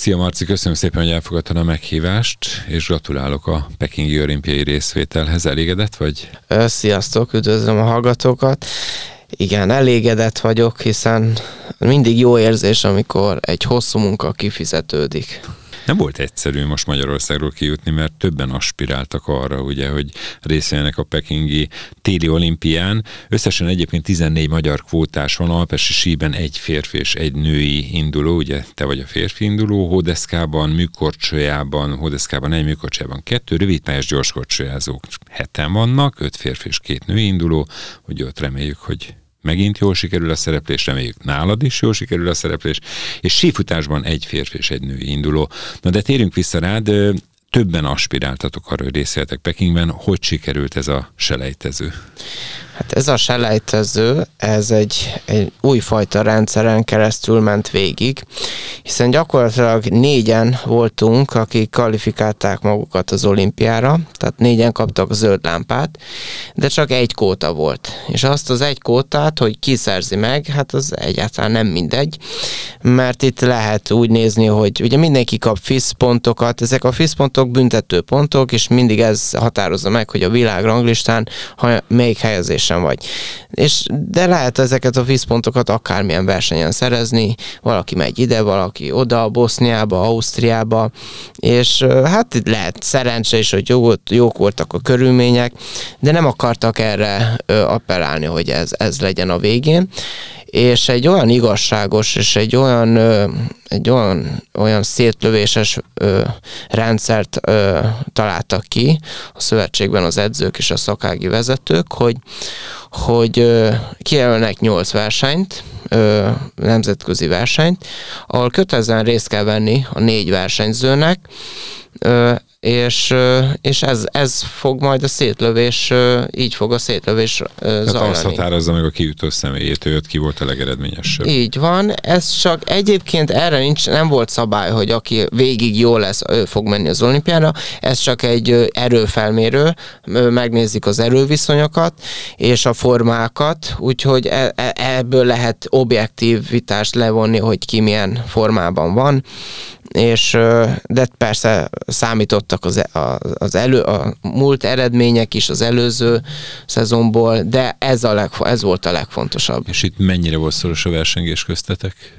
Szia Marci, köszönöm szépen, hogy elfogadtad a meghívást, és gratulálok a Pekingi olimpiai részvételhez. Elégedett vagy? Sziasztok, üdvözlöm a hallgatókat. Igen, elégedett vagyok, hiszen mindig jó érzés, amikor egy hosszú munka kifizetődik. Nem volt egyszerű most Magyarországról kijutni, mert többen aspiráltak arra, ugye, hogy részt a pekingi téli olimpián. Összesen egyébként 14 magyar kvótás van, Alpesi síben egy férfi és egy női induló, ugye te vagy a férfi induló, Hódeszkában, műkorcsolyában, Hódeszkában egy műkorcsolyában kettő, rövidpályás gyorskorcsolyázók heten vannak, öt férfi és két női induló, hogy ott reméljük, hogy megint jól sikerül a szereplés, reméljük nálad is jól sikerül a szereplés, és sífutásban egy férfi és egy női induló. Na de térjünk vissza rád, többen aspiráltatok arra, hogy részletek Pekingben. Hogy sikerült ez a selejtező? Hát ez a selejtező, ez egy, egy újfajta rendszeren keresztül ment végig, hiszen gyakorlatilag négyen voltunk, akik kvalifikálták magukat az olimpiára, tehát négyen kaptak a zöld lámpát, de csak egy kóta volt. És azt az egy kótát, hogy kiszerzi meg, hát az egyáltalán nem mindegy, mert itt lehet úgy nézni, hogy ugye mindenki kap FISZ pontokat, ezek a FISZ pontok büntető pontok, és mindig ez határozza meg, hogy a világ ranglistán ha melyik helyezés sem vagy. És, de lehet ezeket a vízpontokat akármilyen versenyen szerezni, valaki megy ide, valaki oda, Boszniába, Ausztriába, és hát lehet szerencse is, hogy jó, jók voltak a körülmények, de nem akartak erre appellálni, hogy ez, ez legyen a végén és egy olyan igazságos és egy olyan, egy olyan, olyan szétlövéses rendszert találtak ki a szövetségben az edzők és a szakági vezetők, hogy, hogy kijelölnek nyolc versenyt, nemzetközi versenyt, ahol kötelezően részt kell venni a négy versenyzőnek, és, és ez, ez fog majd a szétlövés, így fog a szétlövés Tehát zajlani. azt határozza meg a kijutó személyét, ő ki volt a legeredményesebb. Így van, ez csak egyébként erre nincs, nem volt szabály, hogy aki végig jó lesz, ő fog menni az olimpiára, ez csak egy erőfelmérő, megnézik az erőviszonyokat és a formákat, úgyhogy e, e, ebből lehet objektív vitást levonni, hogy ki milyen formában van, és de persze számítottak az, e, az elő, a múlt eredmények is az előző szezonból, de ez, a leg, ez volt a legfontosabb. És itt mennyire volt szoros a versengés köztetek?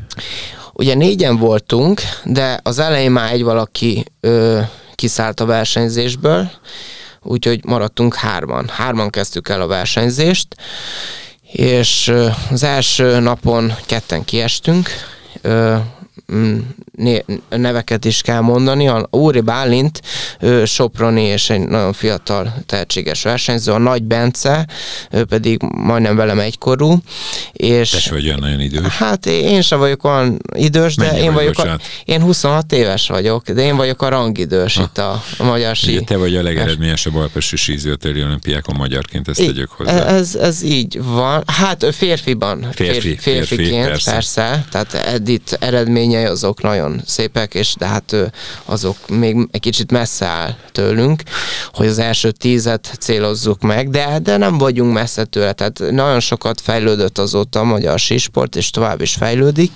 Ugye négyen voltunk, de az elején már egy valaki ö, kiszállt a versenyzésből, úgyhogy maradtunk hárman. Hárman kezdtük el a versenyzést, és az első napon ketten kiestünk, neveket is kell mondani. A Úri Bálint, ő Soproni és egy nagyon fiatal, tehetséges versenyző, a Nagy Bence, ő pedig majdnem velem egykorú. És Te vagy olyan nagyon idős. Hát én sem vagyok olyan idős, de én vagyok, a, én 26 éves vagyok, de én vagyok a rangidős ha. itt a, a magyar sí. Ugye te vagy a legeredményesebb alpesi sízőtéri olimpiákon magyarként, ezt tegyük hozzá. Ez, ez így van. Hát férfiban. Férfi, férfiként, férfi, persze. persze. Tehát Edith eredményei azok nagyon szépek, és de hát azok még egy kicsit messze áll tőlünk, hogy az első tízet célozzuk meg, de, de nem vagyunk messze tőle, tehát nagyon sokat fejlődött azóta a magyar sísport, és tovább is fejlődik,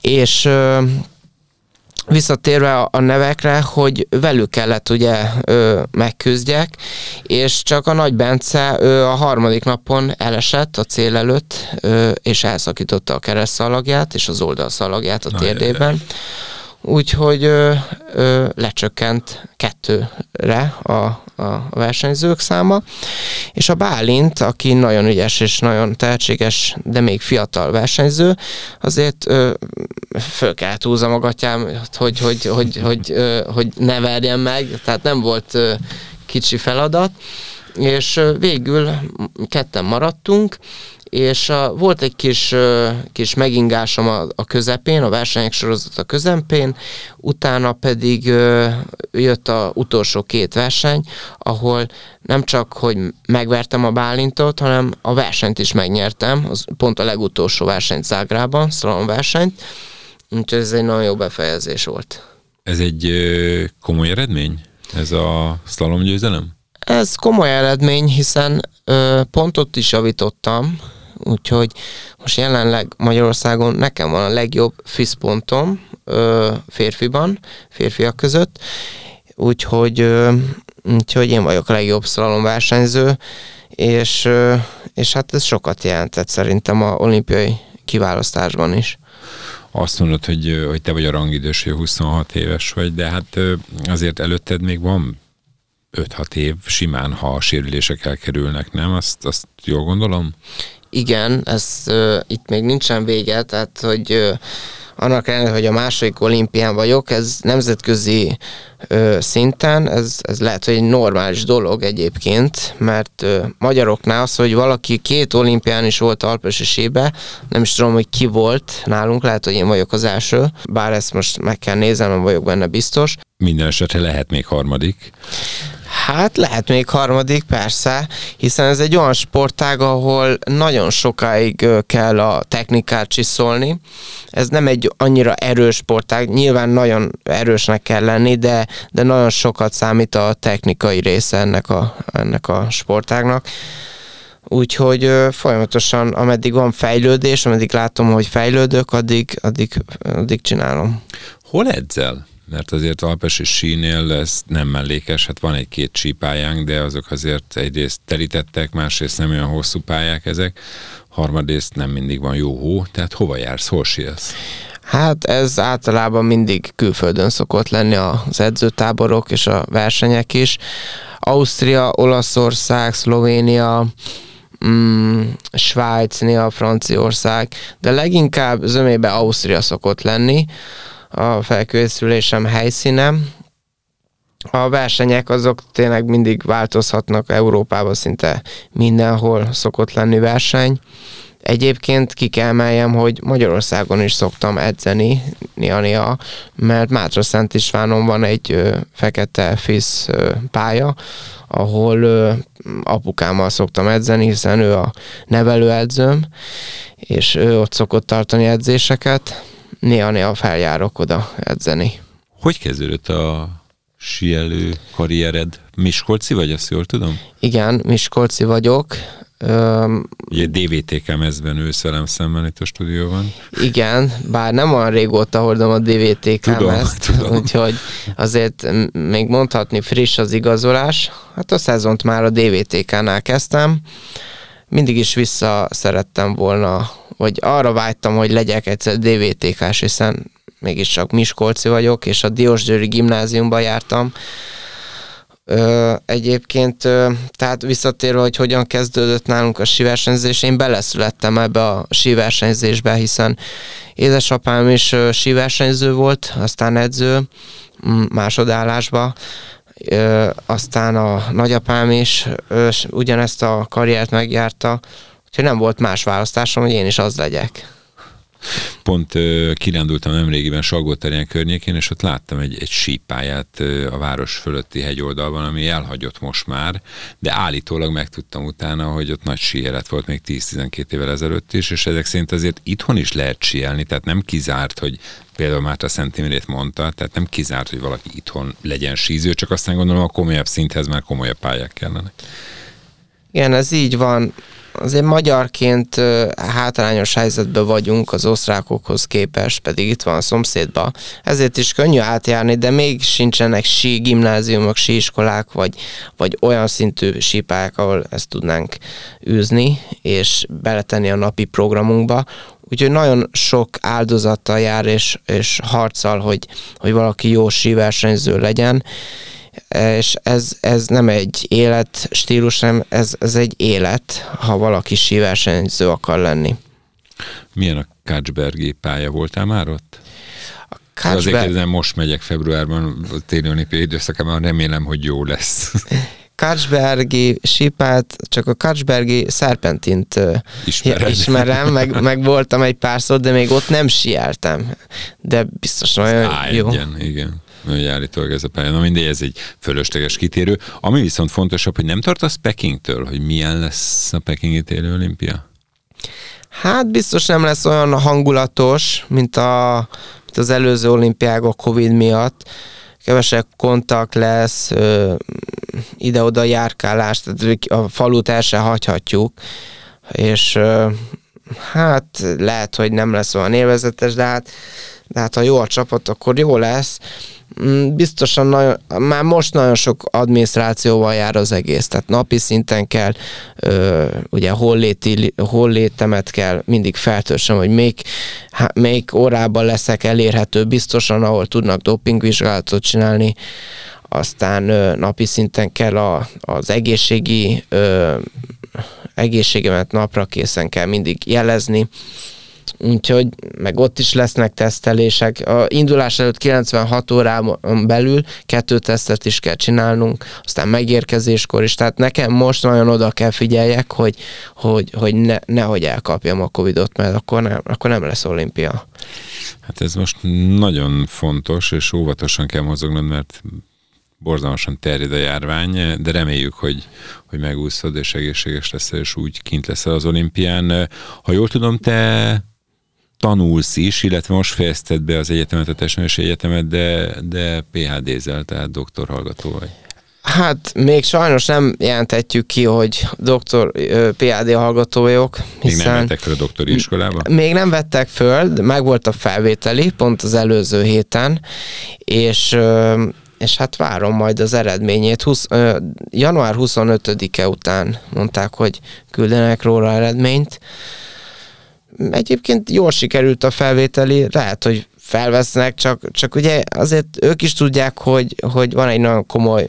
és visszatérve a nevekre, hogy velük kellett ugye ö, megküzdjek, és csak a Nagy Bence ö, a harmadik napon elesett a cél előtt, ö, és elszakította a keresztszalagját és az oldalszalagját a térdében. Úgyhogy ö, ö, lecsökkent kettőre a, a versenyzők száma, és a Bálint, aki nagyon ügyes és nagyon tehetséges, de még fiatal versenyző, azért ö, föl kellett húzza a hogy, hogy, hogy, hogy, ö, hogy ne verjen meg, tehát nem volt kicsi feladat, és végül ketten maradtunk, és a, volt egy kis, kis megingásom a, a közepén, a versenyek sorozat a közepén, utána pedig jött a utolsó két verseny, ahol nem csak, hogy megvertem a Bálintot, hanem a versenyt is megnyertem, az pont a legutolsó versenyt Zágrában, slalom versenyt, úgyhogy ez egy nagyon jó befejezés volt. Ez egy komoly eredmény? Ez a slalom győzelem? Ez komoly eredmény, hiszen ö, pontot is javítottam, úgyhogy most jelenleg Magyarországon nekem van a legjobb fiszpontom férfiban, férfiak között, úgyhogy, úgyhogy én vagyok a legjobb szlalom versenyző, és, és hát ez sokat jelentett szerintem a olimpiai kiválasztásban is. Azt mondod, hogy, hogy te vagy a rangidős, hogy 26 éves vagy, de hát azért előtted még van 5-6 év simán, ha a sérülések elkerülnek, nem? Azt, azt jól gondolom? Igen, ez uh, itt még nincsen vége, tehát hogy uh, annak ellenére, hogy a második olimpián vagyok, ez nemzetközi ö, szinten, ez, ez lehet, hogy egy normális dolog egyébként, mert ö, magyaroknál az, hogy valaki két olimpián is volt alpesesébe, nem is tudom, hogy ki volt nálunk, lehet, hogy én vagyok az első, bár ezt most meg kell nézem, nem vagyok benne biztos. Minden esetre lehet még harmadik. Hát lehet még harmadik, persze, hiszen ez egy olyan sportág, ahol nagyon sokáig kell a technikát csiszolni. Ez nem egy annyira erős sportág, nyilván nagyon erősnek kell lenni, de, de nagyon sokat számít a technikai része ennek a, ennek a sportágnak. Úgyhogy folyamatosan, ameddig van fejlődés, ameddig látom, hogy fejlődök, addig, addig, addig csinálom. Hol edzel? Mert azért Alpes és sínél ez nem mellékes, hát van egy-két sípályánk, de azok azért egyrészt terítettek, másrészt nem olyan hosszú pályák ezek, harmadrészt nem mindig van jó hó, tehát hova jársz, hol síelsz? Hát ez általában mindig külföldön szokott lenni az edzőtáborok és a versenyek is. Ausztria, Olaszország, Szlovénia, mm, Svájc, néha Franciaország, de leginkább zömébe Ausztria szokott lenni a felkészülésem helyszíne. A versenyek azok tényleg mindig változhatnak Európában, szinte mindenhol szokott lenni verseny. Egyébként ki kell emeljem, hogy Magyarországon is szoktam edzeni néha-néha, mert Mátra Szent Istvánon van egy ö, fekete fisz ö, pálya, ahol ö, apukámmal szoktam edzeni, hiszen ő a nevelőedzőm, és ő ott szokott tartani edzéseket néha-néha feljárok oda edzeni. Hogy kezdődött a sielő karriered? Miskolci vagy, azt jól tudom? Igen, Miskolci vagyok. Öm, Ugye DVTK mezben velem szemben itt a stúdióban. Igen, bár nem olyan régóta hordom a DVTK tudom, mezt, tudom. úgyhogy azért még mondhatni friss az igazolás. Hát a szezont már a DVTK-nál kezdtem. Mindig is vissza szerettem volna vagy arra vágytam, hogy legyek egyszer DVTK-s, hiszen mégiscsak Miskolci vagyok, és a Diósgyőri gimnáziumba jártam. Ö, egyébként, ö, tehát visszatérve, hogy hogyan kezdődött nálunk a síversenyzés, én beleszülettem ebbe a síversenyzésbe, hiszen édesapám is ö, síversenyző volt, aztán edző másodállásba, ö, aztán a nagyapám is ö, ugyanezt a karriert megjárta, Úgyhogy nem volt más választásom, hogy én is az legyek. Pont uh, kirándultam nemrégiben Salgóterjen környékén, és ott láttam egy, egy sípáját a város fölötti hegyoldalban, ami elhagyott most már, de állítólag megtudtam utána, hogy ott nagy síélet volt még 10-12 évvel ezelőtt is, és ezek szerint azért itthon is lehet síelni, tehát nem kizárt, hogy például Márta Szentimirét mondta, tehát nem kizárt, hogy valaki itthon legyen síző, csak aztán gondolom a komolyabb szinthez már komolyabb pályák kellene. Igen, ez így van azért magyarként hátrányos helyzetben vagyunk az osztrákokhoz képest, pedig itt van a szomszédban. Ezért is könnyű átjárni, de még sincsenek sí gimnáziumok, sí iskolák, vagy, vagy olyan szintű sípák, ahol ezt tudnánk űzni, és beletenni a napi programunkba. Úgyhogy nagyon sok áldozattal jár, és, és harccal, hogy, hogy valaki jó síversenyző legyen és ez, ez nem egy életstílus, nem, ez, ez egy élet, ha valaki síversenyző akar lenni. Milyen a Kácsbergi pálya? Voltál már ott? A Kácsberg... Azért kérdezem, most megyek februárban, a téli olimpiai időszakában, remélem, hogy jó lesz. Kácsbergi sípát, csak a Kácsbergi szerpentint Ismered. ismerem, meg, meg voltam egy párszor, de még ott nem sieltem. De biztos nagyon Á, jó. Igen, igen hogy állítólag ez a pálya. Na mindegy, ez egy fölösleges kitérő. Ami viszont fontosabb, hogy nem tartasz Pekingtől, hogy milyen lesz a Pekingi téli olimpia? Hát biztos nem lesz olyan hangulatos, mint, a, mint az előző olimpiák a Covid miatt. Kevesebb kontakt lesz, ide-oda járkálás, tehát a falut el se hagyhatjuk, és hát lehet, hogy nem lesz olyan élvezetes, de hát, de hát ha jó a csapat, akkor jó lesz. Mm, biztosan nagyon, már most nagyon sok adminisztrációval jár az egész, tehát napi szinten kell, ö, ugye holléti, hollétemet kell mindig feltörsem, hogy még, há, még órában leszek elérhető biztosan, ahol tudnak dopingvizsgálatot csinálni, aztán ö, napi szinten kell a, az egészségi ö, egészségemet napra készen kell mindig jelezni, úgyhogy meg ott is lesznek tesztelések. A indulás előtt 96 órán belül kettő tesztet is kell csinálnunk, aztán megérkezéskor is, tehát nekem most nagyon oda kell figyeljek, hogy, hogy, hogy ne, nehogy elkapjam a Covidot, mert akkor nem, akkor nem lesz olimpia. Hát ez most nagyon fontos, és óvatosan kell mozognod, mert borzalmasan terjed a járvány, de reméljük, hogy, hogy megúszod, és egészséges lesz, és úgy kint lesz az olimpián. Ha jól tudom, te tanulsz is, illetve most fejezted be az egyetemet, a testnevelési egyetemet, de, de PHD-zel, tehát doktorhallgató vagy. Hát még sajnos nem jelentetjük ki, hogy doktor PhD hallgató vagyok. Még nem vettek fel a doktori iskolába? Még nem vettek föl, meg volt a felvételi, pont az előző héten, és és hát várom majd az eredményét. 20, január 25-e után mondták, hogy küldenek róla eredményt. Egyébként jól sikerült a felvételi, lehet, hogy felvesznek, csak, csak ugye azért ők is tudják, hogy, hogy van egy nagyon komoly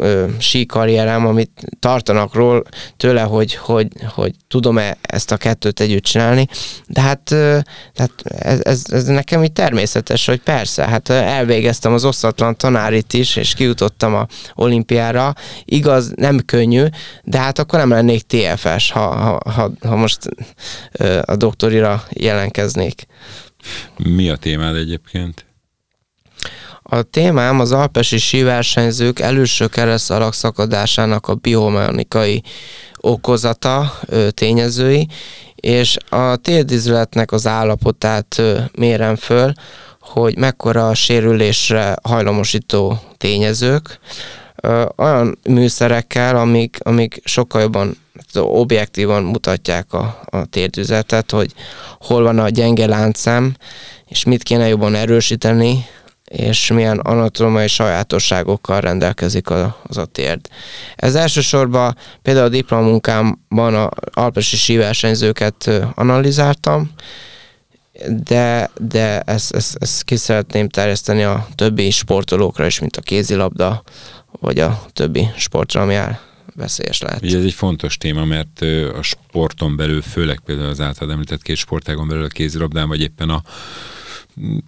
ö, síkarrierem, amit tartanak ról tőle, hogy, hogy, hogy tudom-e ezt a kettőt együtt csinálni, de hát, ö, hát ez, ez, ez, nekem így természetes, hogy persze, hát elvégeztem az osztatlan tanárit is, és kijutottam a olimpiára, igaz, nem könnyű, de hát akkor nem lennék TFS, ha, ha, ha, ha most ö, a doktorira jelenkeznék. Mi a témád egyébként? A témám az alpesi síversenyzők előső keresztalak szakadásának a biomechanikai okozata, tényezői, és a térdizületnek az állapotát mérem föl, hogy mekkora a sérülésre hajlamosító tényezők, olyan műszerekkel, amik, amik sokkal jobban objektívan mutatják a, a térdüzetet, hogy hol van a gyenge láncem, és mit kéne jobban erősíteni, és milyen anatómiai sajátosságokkal rendelkezik az a térd. Ez elsősorban például a diplomunkámban a alpesi síversenyzőket analizáltam, de, de ezt, ezt, ezt ki szeretném terjeszteni a többi sportolókra is, mint a kézilabda, vagy a többi sportra, ami el veszélyes lehet. Ugye ez egy fontos téma, mert a sporton belül, főleg például az általad említett két sportágon belül a kézilabdán, vagy éppen a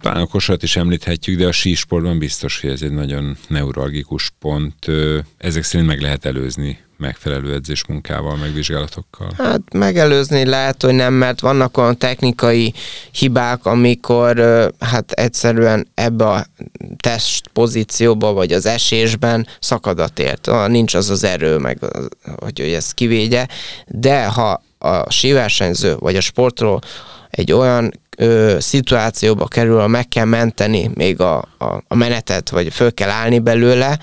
talán a kosarat is említhetjük, de a sísportban biztos, hogy ez egy nagyon neuralgikus pont. Ezek szerint meg lehet előzni megfelelő edzésmunkával, megvizsgálatokkal? Hát megelőzni lehet, hogy nem, mert vannak olyan technikai hibák, amikor hát egyszerűen ebbe a test pozícióba, vagy az esésben szakadat ért. Nincs az az erő, meg hogy, hogy ezt kivédje, de ha a síversenyző vagy a sportoló egy olyan ö, szituációba kerül, meg kell menteni még a, a, a menetet, vagy föl kell állni belőle,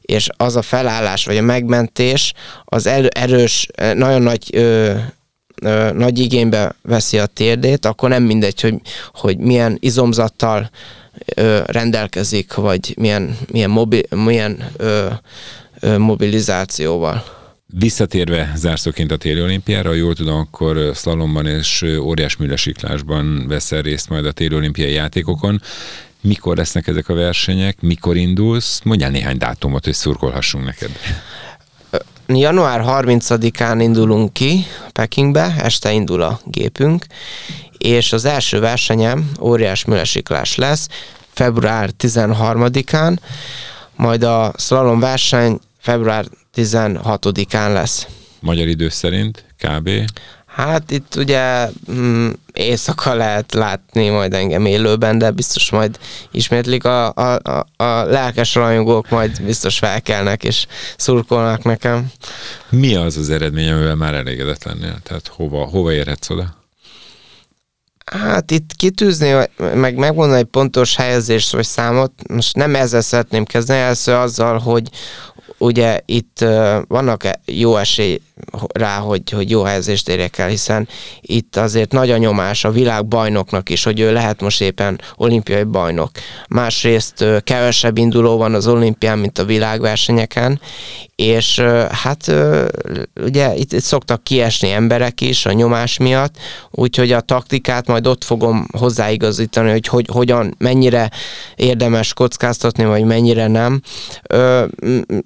és az a felállás, vagy a megmentés, az el, erős, nagyon nagy ö, ö, nagy igénybe veszi a térdét, akkor nem mindegy, hogy, hogy milyen izomzattal ö, rendelkezik, vagy milyen, milyen, mobi, milyen ö, ö, mobilizációval. Visszatérve zárszóként a téli olimpiára, jól tudom, akkor szlalomban és óriás műlesiklásban veszel részt majd a téli olimpiai játékokon. Mikor lesznek ezek a versenyek? Mikor indulsz? Mondjál néhány dátumot, hogy szurkolhassunk neked. Január 30-án indulunk ki Pekingbe, este indul a gépünk, és az első versenyem óriás műlesiklás lesz, február 13-án, majd a slalom verseny február 16-án lesz. Magyar idő szerint kb. Hát itt ugye mm, éjszaka lehet látni majd engem élőben, de biztos majd ismétlik a, a, a, a lelkes rajongók, majd biztos felkelnek és szurkolnak nekem. Mi az az eredmény, amivel már elégedett lennél? Tehát hova, hova érhetsz oda? Hát itt kitűzni, meg megmondani egy pontos helyezést vagy számot, most nem ezzel szeretném kezdeni, először azzal, hogy ugye itt vannak jó esély rá, hogy, hogy jó helyezést érjek el, hiszen itt azért nagy a nyomás a világbajnoknak is, hogy ő lehet most éppen olimpiai bajnok. Másrészt kevesebb induló van az olimpián, mint a világversenyeken, és hát ugye itt, itt szoktak kiesni emberek is a nyomás miatt, úgyhogy a taktikát majd ott fogom hozzáigazítani, hogy, hogy hogyan, mennyire érdemes kockáztatni, vagy mennyire nem.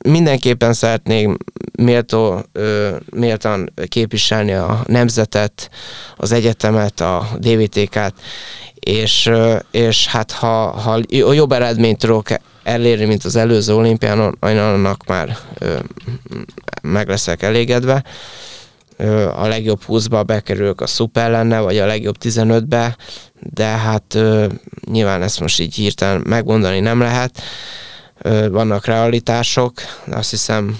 Mindenképpen szeretnék méltó, méltan képviselni a nemzetet, az egyetemet, a DVTK-t, és, és hát ha, ha jobb eredményt tudok elérni, mint az előző olimpián, annak már meg leszek elégedve. A legjobb 20-ba bekerülök a szuper lenne, vagy a legjobb 15-be, de hát nyilván ezt most így hirtelen megmondani nem lehet vannak realitások, azt hiszem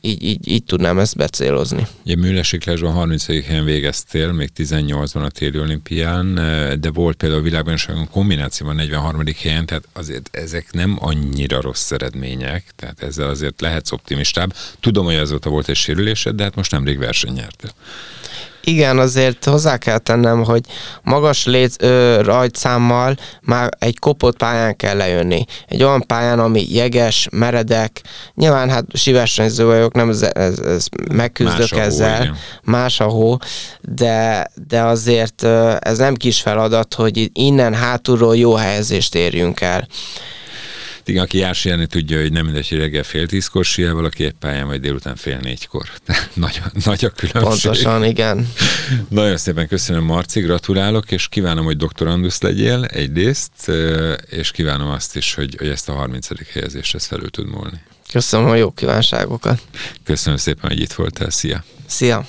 így, így, így tudnám ezt becélozni. Ugye műlesiklásban 30. helyen végeztél, még 18-ban a téli olimpián, de volt például a világbajnokságon kombinációban 43. helyen, tehát azért ezek nem annyira rossz eredmények, tehát ezzel azért lehetsz optimistább. Tudom, hogy azóta volt egy sérülésed, de hát most nemrég versenynyertél. Igen, azért hozzá kell tennem, hogy magas lét, ö, rajtszámmal már egy kopott pályán kell lejönni. Egy olyan pályán, ami jeges, meredek, nyilván hát síversenyző vagyok, nem ez, ez, ez megküzdök más ezzel, hó, más a hó, de, de azért ez nem kis feladat, hogy innen hátulról jó helyezést érjünk el. Igen, aki jár síelni tudja, hogy nem mindegy, hogy reggel fél tízkor síel, valaki egy pályán, vagy délután fél négykor. nagy, nagy a különbség. Pontosan, igen. Nagyon szépen köszönöm, Marci, gratulálok, és kívánom, hogy doktorandusz legyél egyrészt, és kívánom azt is, hogy, hogy ezt a 30. helyezést ezt felül tud múlni. Köszönöm a jó kívánságokat. Köszönöm szépen, hogy itt voltál. Szia! Szia!